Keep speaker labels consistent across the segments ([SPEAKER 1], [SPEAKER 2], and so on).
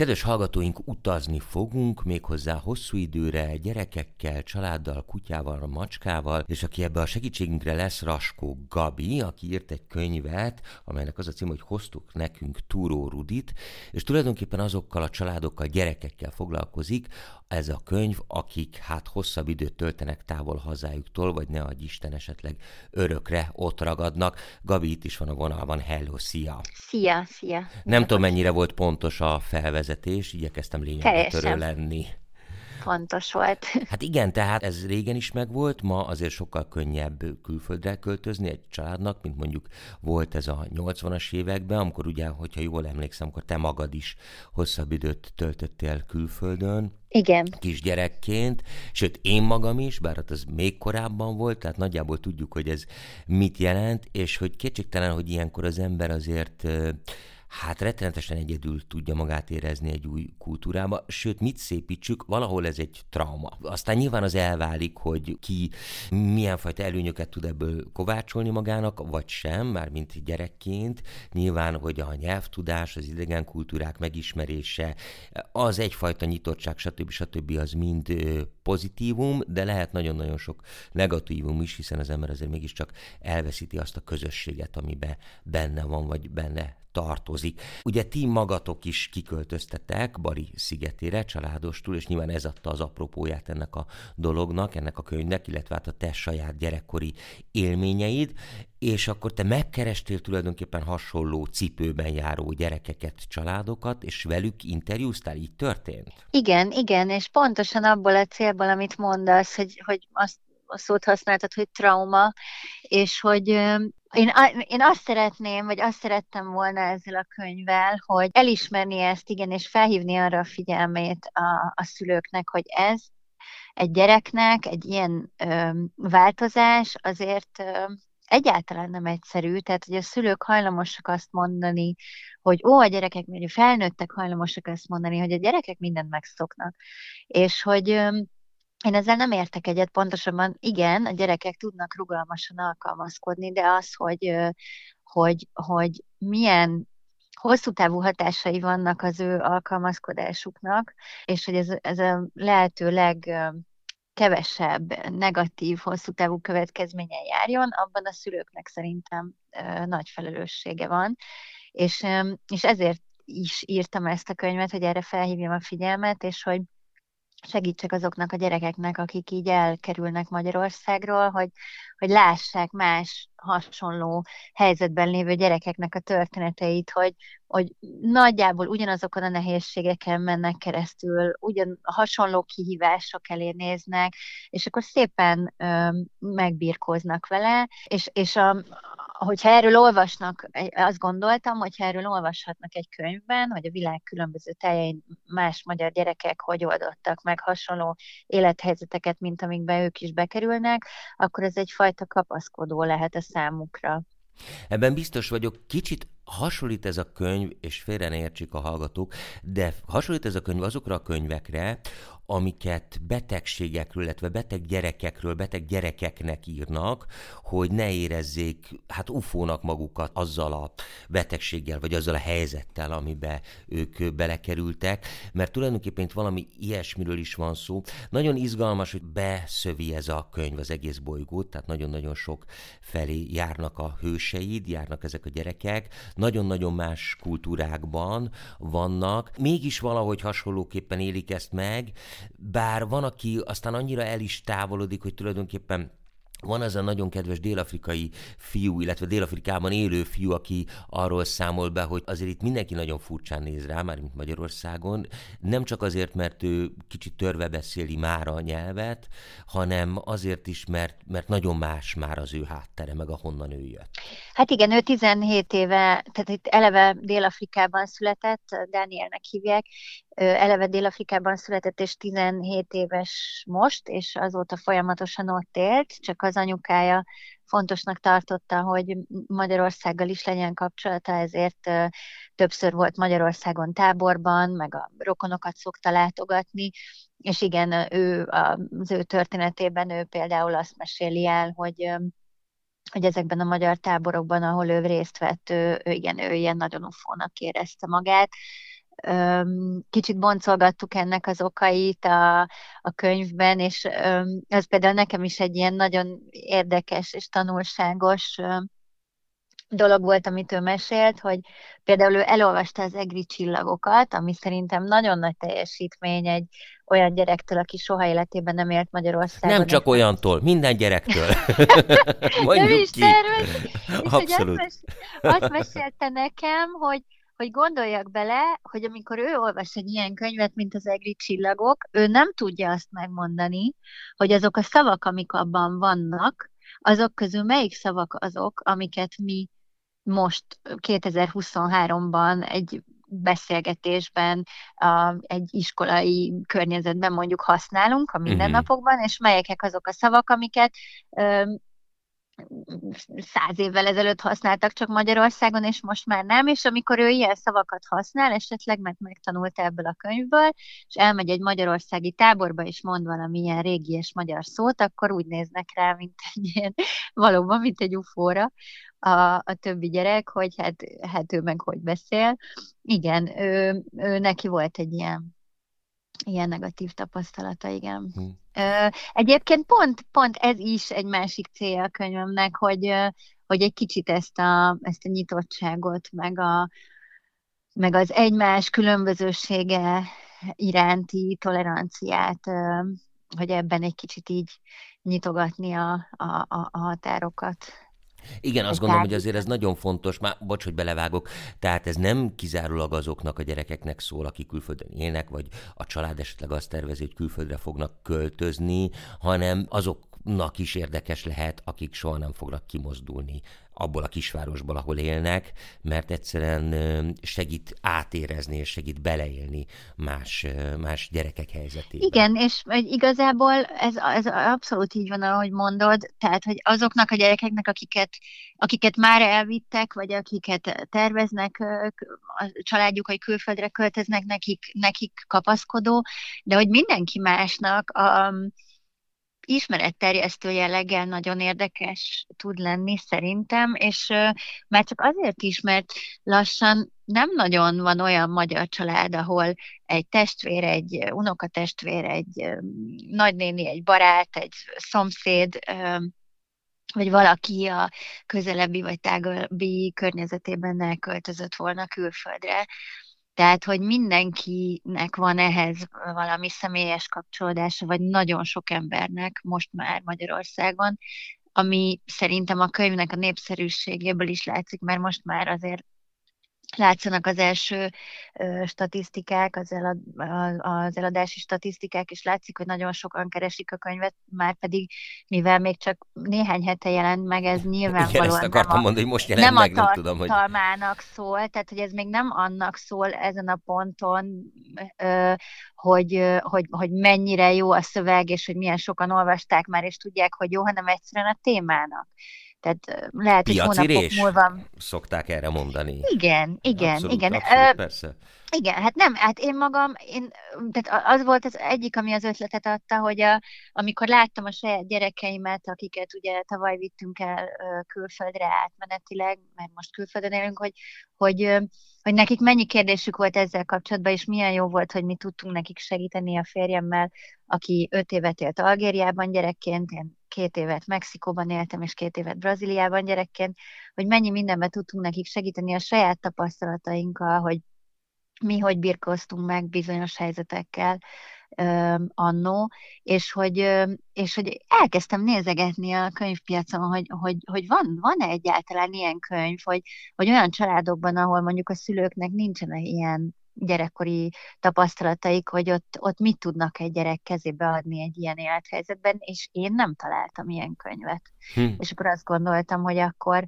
[SPEAKER 1] Kedves hallgatóink, utazni fogunk méghozzá hosszú időre gyerekekkel, családdal, kutyával, macskával, és aki ebbe a segítségünkre lesz Raskó Gabi, aki írt egy könyvet, amelynek az a cím, hogy hoztuk nekünk Túró Rudit, és tulajdonképpen azokkal a családokkal, gyerekekkel foglalkozik, ez a könyv, akik hát hosszabb időt töltenek távol hazájuktól, vagy ne adj Isten esetleg örökre ott ragadnak. Gabi itt is van a vonalban, hello, szia!
[SPEAKER 2] Szia, szia!
[SPEAKER 1] Nem tudom, mennyire volt pontos a felvezetés, igyekeztem lényegre törő lenni.
[SPEAKER 2] Fontos volt.
[SPEAKER 1] Hát igen, tehát ez régen is megvolt, ma azért sokkal könnyebb külföldre költözni egy családnak, mint mondjuk volt ez a 80-as években, amikor ugye, hogyha jól emlékszem, akkor te magad is hosszabb időt töltöttél külföldön.
[SPEAKER 2] Igen.
[SPEAKER 1] Kisgyerekként, sőt én magam is, bár hát az még korábban volt, tehát nagyjából tudjuk, hogy ez mit jelent, és hogy kétségtelen, hogy ilyenkor az ember azért hát rettenetesen egyedül tudja magát érezni egy új kultúrába, sőt, mit szépítsük, valahol ez egy trauma. Aztán nyilván az elválik, hogy ki milyen fajta előnyöket tud ebből kovácsolni magának, vagy sem, már mint gyerekként. Nyilván, hogy a nyelvtudás, az idegen kultúrák megismerése, az egyfajta nyitottság, stb. stb. az mind pozitívum, de lehet nagyon-nagyon sok negatívum is, hiszen az ember azért mégiscsak elveszíti azt a közösséget, amiben benne van, vagy benne tartozik. Ugye ti magatok is kiköltöztetek Bari szigetére családostul, és nyilván ez adta az apropóját ennek a dolognak, ennek a könyvnek, illetve hát a te saját gyerekkori élményeid, és akkor te megkerestél tulajdonképpen hasonló cipőben járó gyerekeket, családokat, és velük interjúztál, így történt?
[SPEAKER 2] Igen, igen, és pontosan abból a célból, amit mondasz, hogy, hogy azt a szót használtad, hogy trauma, és hogy én, én azt szeretném, vagy azt szerettem volna ezzel a könyvvel, hogy elismerni ezt, igen, és felhívni arra a figyelmét a, a szülőknek, hogy ez egy gyereknek egy ilyen ö, változás azért ö, egyáltalán nem egyszerű, tehát hogy a szülők hajlamosak azt mondani, hogy ó, a gyerekek, vagy a felnőttek hajlamosak azt mondani, hogy a gyerekek mindent megszoknak, és hogy én ezzel nem értek egyet, pontosabban igen, a gyerekek tudnak rugalmasan alkalmazkodni, de az, hogy, hogy, hogy milyen hosszú távú hatásai vannak az ő alkalmazkodásuknak, és hogy ez, ez a lehető legkevesebb negatív, hosszú távú következménye járjon, abban a szülőknek szerintem nagy felelőssége van. És, és ezért is írtam ezt a könyvet, hogy erre felhívjam a figyelmet, és hogy segítsek azoknak a gyerekeknek, akik így elkerülnek Magyarországról, hogy, hogy lássák más hasonló helyzetben lévő gyerekeknek a történeteit, hogy, hogy nagyjából ugyanazokon a nehézségeken mennek keresztül, ugyan hasonló kihívások elé néznek, és akkor szépen ö, megbírkoznak vele, és, és a, hogyha erről olvasnak, azt gondoltam, hogyha erről olvashatnak egy könyvben, hogy a világ különböző tájain más magyar gyerekek hogy oldottak meg hasonló élethelyzeteket, mint amikbe ők is bekerülnek, akkor ez egyfajta kapaszkodó lehet a számukra.
[SPEAKER 1] Ebben biztos vagyok, kicsit hasonlít ez a könyv, és félre ne értsék a hallgatók, de hasonlít ez a könyv azokra a könyvekre, amiket betegségekről, illetve beteg gyerekekről, beteg gyerekeknek írnak, hogy ne érezzék hát ufónak magukat azzal a betegséggel, vagy azzal a helyzettel, amibe ők belekerültek, mert tulajdonképpen itt valami ilyesmiről is van szó. Nagyon izgalmas, hogy beszövi ez a könyv az egész bolygót, tehát nagyon-nagyon sok felé járnak a hőseid, járnak ezek a gyerekek, nagyon-nagyon más kultúrákban vannak, mégis valahogy hasonlóképpen élik ezt meg, bár van, aki aztán annyira el is távolodik, hogy tulajdonképpen van az a nagyon kedves dél-afrikai fiú, illetve dél-afrikában élő fiú, aki arról számol be, hogy azért itt mindenki nagyon furcsán néz rá, már mint Magyarországon, nem csak azért, mert ő kicsit törve beszéli már a nyelvet, hanem azért is, mert, mert nagyon más már az ő háttere, meg ahonnan ő jött.
[SPEAKER 2] Hát igen, ő 17 éve, tehát itt eleve Dél-Afrikában született, Dánielnek hívják, eleve Dél-Afrikában született, és 17 éves most, és azóta folyamatosan ott élt, csak az anyukája fontosnak tartotta, hogy Magyarországgal is legyen kapcsolata, ezért többször volt Magyarországon táborban, meg a rokonokat szokta látogatni, és igen, ő az ő történetében ő például azt meséli el, hogy hogy ezekben a magyar táborokban, ahol ő részt vett, ő, ő igen, ő ilyen nagyon ufónak érezte magát, kicsit boncolgattuk ennek az okait a, a könyvben, és ez például nekem is egy ilyen nagyon érdekes és tanulságos dolog volt, amit ő mesélt, hogy például ő elolvasta az egri csillagokat, ami szerintem nagyon nagy teljesítmény egy olyan gyerektől, aki soha életében nem élt Magyarországon.
[SPEAKER 1] Nem csak olyantól, minden gyerektől. Mondjuk nem is ki.
[SPEAKER 2] Abszolút. Azt, mes- azt mesélte nekem, hogy hogy gondoljak bele, hogy amikor ő olvas egy ilyen könyvet, mint az egri csillagok, ő nem tudja azt megmondani, hogy azok a szavak, amik abban vannak, azok közül melyik szavak azok, amiket mi most 2023-ban egy beszélgetésben, a, egy iskolai környezetben mondjuk használunk a mhm. mindennapokban, és melyekek azok a szavak, amiket száz évvel ezelőtt használtak csak Magyarországon, és most már nem, és amikor ő ilyen szavakat használ, esetleg meg megtanulta ebből a könyvből, és elmegy egy magyarországi táborba, és mond valamilyen régi és magyar szót, akkor úgy néznek rá, mint egy ilyen, valóban, mint egy ufóra a, a többi gyerek, hogy hát, hát ő meg hogy beszél. Igen, ő, ő neki volt egy ilyen ilyen negatív tapasztalata, igen. Hm. Egyébként pont, pont ez is egy másik célja a könyvemnek, hogy, hogy egy kicsit ezt a, ezt a nyitottságot, meg, a, meg az egymás különbözősége iránti toleranciát, hogy ebben egy kicsit így nyitogatni a, a, a, a határokat.
[SPEAKER 1] Igen, azt gondolom, hogy azért ez nagyon fontos, már bocs, hogy belevágok, tehát ez nem kizárólag azoknak a gyerekeknek szól, akik külföldön élnek, vagy a család esetleg azt tervezi, hogy külföldre fognak költözni, hanem azoknak is érdekes lehet, akik soha nem fognak kimozdulni abból a kisvárosból, ahol élnek, mert egyszerűen segít átérezni és segít beleélni más, más gyerekek helyzetében.
[SPEAKER 2] Igen, és igazából ez, ez abszolút így van, ahogy mondod, tehát, hogy azoknak a gyerekeknek, akiket, akiket már elvittek, vagy akiket terveznek a családjuk, hogy külföldre költöznek, nekik, nekik kapaszkodó, de hogy mindenki másnak a, ismeretterjesztő jelleggel nagyon érdekes tud lenni szerintem, és már csak azért is, mert lassan nem nagyon van olyan magyar család, ahol egy testvér, egy unokatestvér, egy nagynéni, egy barát, egy szomszéd, vagy valaki a közelebbi vagy tágabbi környezetében elköltözött volna külföldre. Tehát, hogy mindenkinek van ehhez valami személyes kapcsolódása, vagy nagyon sok embernek most már Magyarországon, ami szerintem a könyvnek a népszerűségéből is látszik, mert most már azért látszanak az első ö, statisztikák, az, elad, az eladási statisztikák, és látszik, hogy nagyon sokan keresik a könyvet, már pedig, mivel még csak néhány hete jelent meg, ez nyilvánvalóan Igen, ezt
[SPEAKER 1] akartam
[SPEAKER 2] nem,
[SPEAKER 1] mondani, hogy most jelent nem meg,
[SPEAKER 2] nem
[SPEAKER 1] tudom, hogy...
[SPEAKER 2] szól, tehát hogy ez még nem annak szól ezen a ponton, ö, hogy, hogy, hogy mennyire jó a szöveg, és hogy milyen sokan olvasták már, és tudják, hogy jó, hanem egyszerűen a témának. Tehát lehet, hogy hónapok múlva...
[SPEAKER 1] szokták erre mondani.
[SPEAKER 2] Igen, igen,
[SPEAKER 1] abszolút,
[SPEAKER 2] igen.
[SPEAKER 1] Abszolút, persze.
[SPEAKER 2] Igen, hát nem, hát én magam, én, tehát az volt az egyik, ami az ötletet adta, hogy a, amikor láttam a saját gyerekeimet, akiket ugye tavaly vittünk el külföldre átmenetileg, mert most külföldön élünk, hogy, hogy, hogy nekik mennyi kérdésük volt ezzel kapcsolatban, és milyen jó volt, hogy mi tudtunk nekik segíteni a férjemmel, aki öt évet élt Algériában gyerekként, én két évet Mexikóban éltem, és két évet Brazíliában gyerekként, hogy mennyi mindenben tudtunk nekik segíteni a saját tapasztalatainkkal, hogy mi hogy birkoztunk meg bizonyos helyzetekkel annó, és hogy, és hogy elkezdtem nézegetni a könyvpiacon, hogy, hogy, hogy van, van-e egyáltalán ilyen könyv, hogy, hogy olyan családokban, ahol mondjuk a szülőknek nincsenek ilyen gyerekkori tapasztalataik, hogy ott, ott mit tudnak egy gyerek kezébe adni egy ilyen élethelyzetben, és én nem találtam ilyen könyvet. Hm. És akkor azt gondoltam, hogy akkor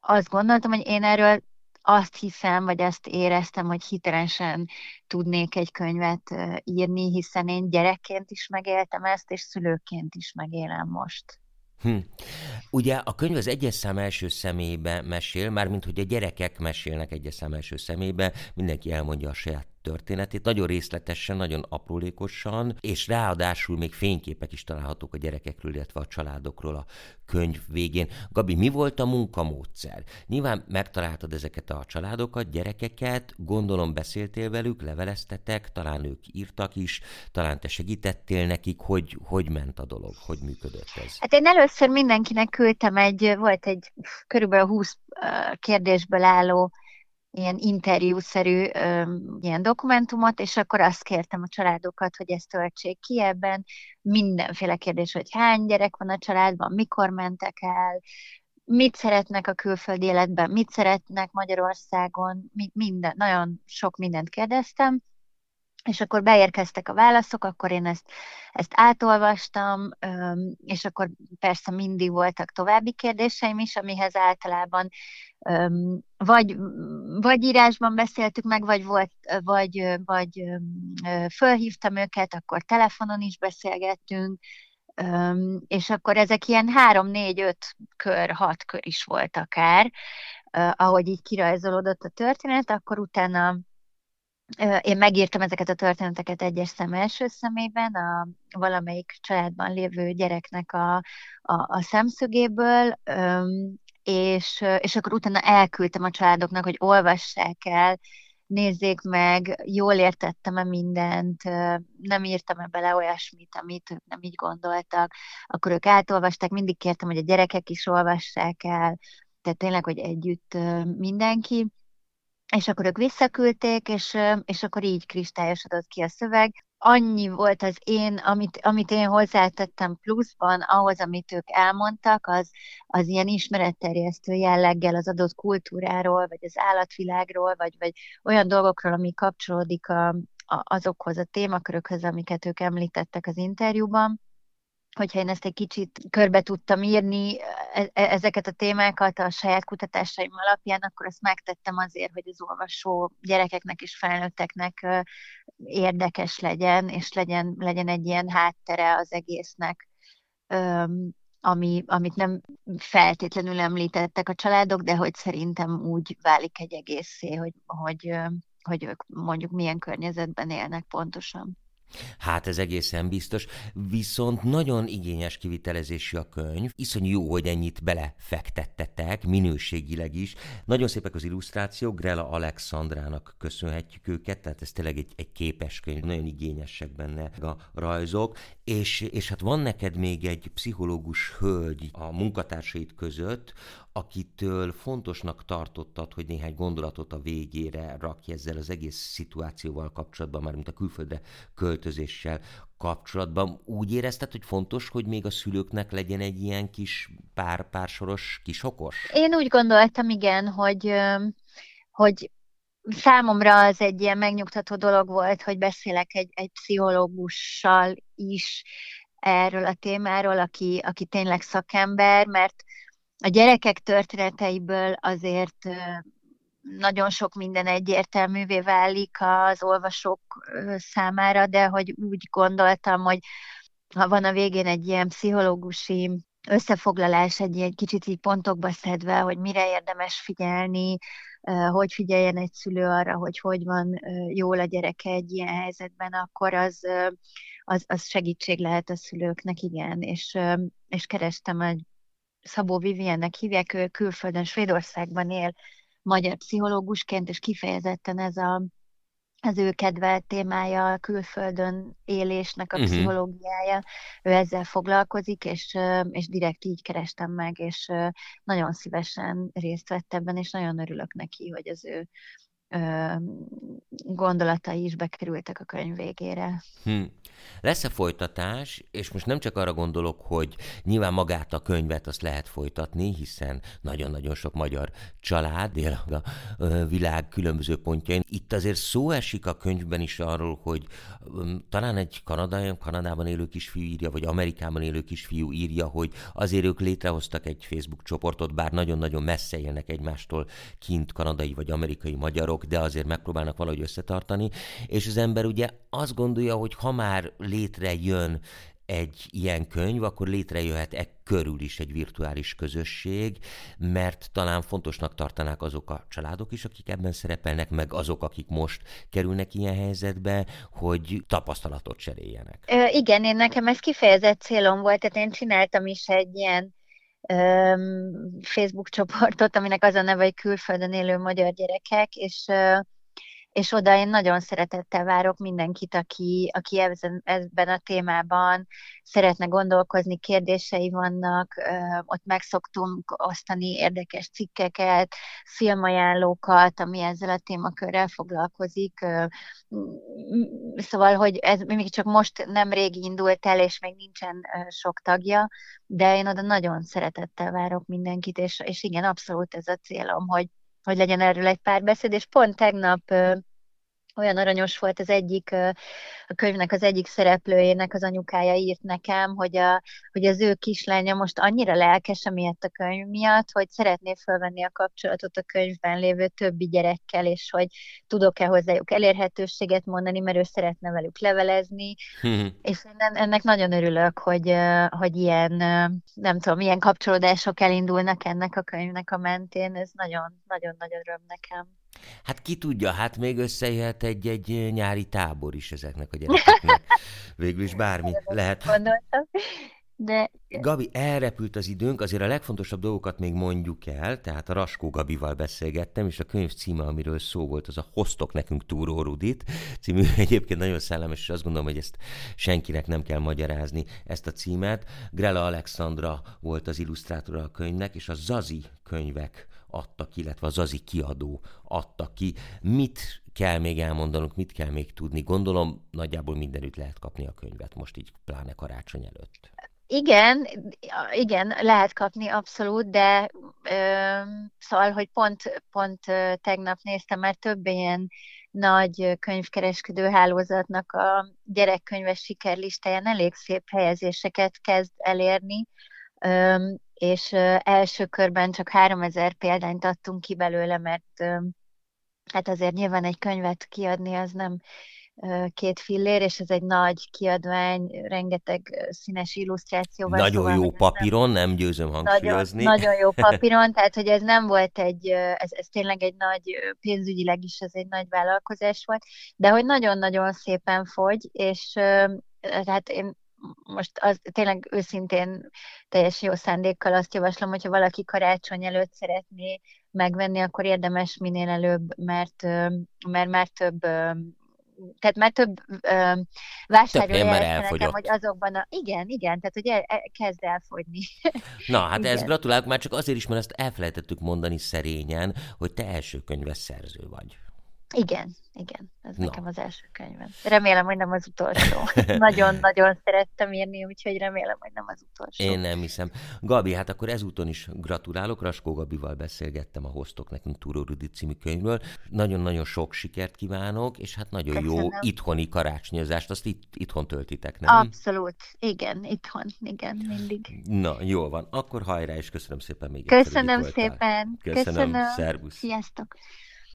[SPEAKER 2] azt gondoltam, hogy én erről azt hiszem, vagy azt éreztem, hogy hitelesen tudnék egy könyvet írni, hiszen én gyerekként is megéltem ezt, és szülőként is megélem most.
[SPEAKER 1] Hm. Ugye a könyv az egyes szám első személybe mesél, mármint hogy a gyerekek mesélnek egyes szám első személybe, mindenki elmondja a saját történetét, nagyon részletesen, nagyon aprólékosan, és ráadásul még fényképek is találhatók a gyerekekről, illetve a családokról a könyv végén. Gabi, mi volt a munkamódszer? Nyilván megtaláltad ezeket a családokat, gyerekeket, gondolom beszéltél velük, leveleztetek, talán ők írtak is, talán te segítettél nekik, hogy hogy ment a dolog, hogy működött ez?
[SPEAKER 2] Hát én először mindenkinek küldtem egy, volt egy körülbelül 20 kérdésből álló ilyen interjúszerű ilyen dokumentumot, és akkor azt kértem a családokat, hogy ezt töltsék ki ebben. Mindenféle kérdés, hogy hány gyerek van a családban, mikor mentek el, mit szeretnek a külföldi életben, mit szeretnek Magyarországon, minden, nagyon sok mindent kérdeztem, és akkor beérkeztek a válaszok, akkor én ezt, ezt átolvastam, és akkor persze mindig voltak további kérdéseim is, amihez általában vagy, vagy írásban beszéltük meg, vagy, volt, vagy, vagy fölhívtam őket, akkor telefonon is beszélgettünk, és akkor ezek ilyen három, négy, öt kör, hat kör is volt akár, ahogy így kirajzolódott a történet, akkor utána én megírtam ezeket a történeteket egyes szem első szemében, a valamelyik családban lévő gyereknek a, a, a szemszögéből, és, és akkor utána elküldtem a családoknak, hogy olvassák el, nézzék meg, jól értettem-e mindent, nem írtam-e bele olyasmit, amit ők nem így gondoltak, akkor ők átolvasták, mindig kértem, hogy a gyerekek is olvassák el, tehát tényleg, hogy együtt mindenki, és akkor ők visszaküldték, és, és akkor így kristályosodott ki a szöveg. Annyi volt az én, amit, amit én hozzátettem pluszban, ahhoz, amit ők elmondtak, az, az ilyen ismeretterjesztő jelleggel az adott kultúráról, vagy az állatvilágról, vagy, vagy olyan dolgokról, ami kapcsolódik a, a, azokhoz a témakörökhöz, amiket ők említettek az interjúban hogyha én ezt egy kicsit körbe tudtam írni, e, e, ezeket a témákat a saját kutatásaim alapján, akkor ezt megtettem azért, hogy az olvasó gyerekeknek és felnőtteknek érdekes legyen, és legyen, legyen egy ilyen háttere az egésznek, ami, amit nem feltétlenül említettek a családok, de hogy szerintem úgy válik egy egészé, hogy, hogy, hogy ők mondjuk milyen környezetben élnek pontosan.
[SPEAKER 1] Hát ez egészen biztos, viszont nagyon igényes kivitelezésű a könyv. Iszonyú jó, hogy ennyit belefektettetek, minőségileg is. Nagyon szépek az illusztrációk, Grela Alexandrának köszönhetjük őket, tehát ez tényleg egy, egy képes könyv, nagyon igényesek benne a rajzok, és, és hát van neked még egy pszichológus hölgy a munkatársait között, akitől fontosnak tartottad, hogy néhány gondolatot a végére rakj ezzel az egész szituációval kapcsolatban, már mint a külföldre költözéssel kapcsolatban. Úgy érezted, hogy fontos, hogy még a szülőknek legyen egy ilyen kis pár pársoros kisokos?
[SPEAKER 2] Én úgy gondoltam, igen, hogy, hogy számomra az egy ilyen megnyugtató dolog volt, hogy beszélek egy, egy pszichológussal is erről a témáról, aki, aki tényleg szakember, mert a gyerekek történeteiből azért nagyon sok minden egyértelművé válik az olvasók számára, de hogy úgy gondoltam, hogy ha van a végén egy ilyen pszichológusi összefoglalás, egy ilyen kicsit így pontokba szedve, hogy mire érdemes figyelni, hogy figyeljen egy szülő arra, hogy hogy van jól a gyereke egy ilyen helyzetben, akkor az, az, az segítség lehet a szülőknek, igen. És, és kerestem egy Szabó Viviennek hívják, ő külföldön, Svédországban él magyar pszichológusként, és kifejezetten ez a, az ő kedvelt témája a külföldön élésnek a uh-huh. pszichológiája. Ő ezzel foglalkozik, és, és direkt így kerestem meg, és nagyon szívesen részt vett ebben, és nagyon örülök neki, hogy az ő gondolatai is bekerültek a könyv végére.
[SPEAKER 1] Hm. Lesz-e folytatás, és most nem csak arra gondolok, hogy nyilván magát a könyvet azt lehet folytatni, hiszen nagyon-nagyon sok magyar család él a világ különböző pontjain. Itt azért szó esik a könyvben is arról, hogy talán egy kanadai, Kanadában élő kisfiú írja, vagy Amerikában élő kisfiú írja, hogy azért ők létrehoztak egy Facebook csoportot, bár nagyon-nagyon messze élnek egymástól kint kanadai vagy amerikai magyarok, de azért megpróbálnak valahogy összetartani, és az ember ugye azt gondolja, hogy ha már létrejön egy ilyen könyv, akkor létrejöhet e körül is egy virtuális közösség, mert talán fontosnak tartanák azok a családok is, akik ebben szerepelnek, meg azok, akik most kerülnek ilyen helyzetbe, hogy tapasztalatot cseréljenek.
[SPEAKER 2] Ö, igen, én nekem ez kifejezett célom volt, tehát én csináltam is egy ilyen Facebook csoportot, aminek az a neve, hogy külföldön élő magyar gyerekek, és és oda én nagyon szeretettel várok mindenkit, aki, aki ebben, a témában szeretne gondolkozni, kérdései vannak, ott meg szoktunk osztani érdekes cikkeket, filmajánlókat, ami ezzel a témakörrel foglalkozik. Szóval, hogy ez még csak most nem régi indult el, és még nincsen sok tagja, de én oda nagyon szeretettel várok mindenkit, és, és igen, abszolút ez a célom, hogy hogy legyen erről egy pár beszéd, és pont tegnap olyan aranyos volt az egyik, a könyvnek az egyik szereplőjének az anyukája írt nekem, hogy, a, hogy az ő kislánya most annyira lelkes emiatt a könyv miatt, hogy szeretné fölvenni a kapcsolatot a könyvben lévő többi gyerekkel, és hogy tudok-e hozzájuk elérhetőséget mondani, mert ő szeretne velük levelezni, és ennek nagyon örülök, hogy, hogy ilyen, nem tudom, ilyen kapcsolódások elindulnak ennek a könyvnek a mentén, ez nagyon-nagyon-nagyon öröm nekem.
[SPEAKER 1] Hát ki tudja, hát még összejöhet egy-egy nyári tábor is ezeknek a gyerekeknek. Végül is bármi lehet. De... Gabi, elrepült az időnk, azért a legfontosabb dolgokat még mondjuk el, tehát a Raskó Gabival beszélgettem, és a könyv címe, amiről szó volt, az a Hoztok nekünk Túró Rudit című, egyébként nagyon szellemes, és azt gondolom, hogy ezt senkinek nem kell magyarázni, ezt a címet. Grela Alexandra volt az illusztrátora a könyvnek, és a Zazi könyvek adtak, illetve az Zazi kiadó adta ki. Mit kell még elmondanunk, mit kell még tudni? Gondolom nagyjából mindenütt lehet kapni a könyvet, most így pláne karácsony előtt.
[SPEAKER 2] Igen, igen, lehet kapni abszolút, de ö, szóval, hogy pont, pont tegnap néztem, mert több ilyen nagy könyvkereskedő hálózatnak a gyerekkönyves sikerlistáján elég szép helyezéseket kezd elérni, és első körben csak 3000 példányt adtunk ki belőle, mert hát azért nyilván egy könyvet kiadni az nem két fillér, és ez egy nagy kiadvány, rengeteg színes illusztrációval.
[SPEAKER 1] Nagyon szóval, jó papíron, nem, nem győzöm hangsúlyozni.
[SPEAKER 2] Nagyon, nagyon jó papíron, tehát hogy ez nem volt egy, ez, ez tényleg egy nagy, pénzügyileg is ez egy nagy vállalkozás volt, de hogy nagyon-nagyon szépen fogy, és tehát én most az tényleg őszintén teljes jó szándékkal azt javaslom, hogyha valaki karácsony előtt szeretné megvenni, akkor érdemes minél előbb, mert, mert már több tehát már több ö, vásárló nekem, hogy azokban a... Igen, igen, tehát hogy el, el, kezd elfogyni.
[SPEAKER 1] Na, hát ez gratulálok már csak azért is, mert ezt elfelejtettük mondani szerényen, hogy te első könyves szerző vagy.
[SPEAKER 2] Igen, igen, ez no. nekem az első könyvem. Remélem, hogy nem az utolsó. Nagyon-nagyon szerettem írni, úgyhogy remélem, hogy nem az utolsó.
[SPEAKER 1] Én nem hiszem. Gabi, hát akkor ezúton is gratulálok. Raskó Gabival beszélgettem a Hoztok nekünk Túró Rudi című könyvről. Nagyon-nagyon sok sikert kívánok, és hát nagyon Köszönöm. jó itthoni karácsonyozást, azt itt, itthon töltitek, nem?
[SPEAKER 2] Abszolút, igen, itthon, igen, mindig.
[SPEAKER 1] Na, jól van. Akkor hajrá, és köszönöm szépen még
[SPEAKER 2] Köszönöm szépen.
[SPEAKER 1] Köszönöm, Köszönöm. szervusz.
[SPEAKER 2] Sziasztok.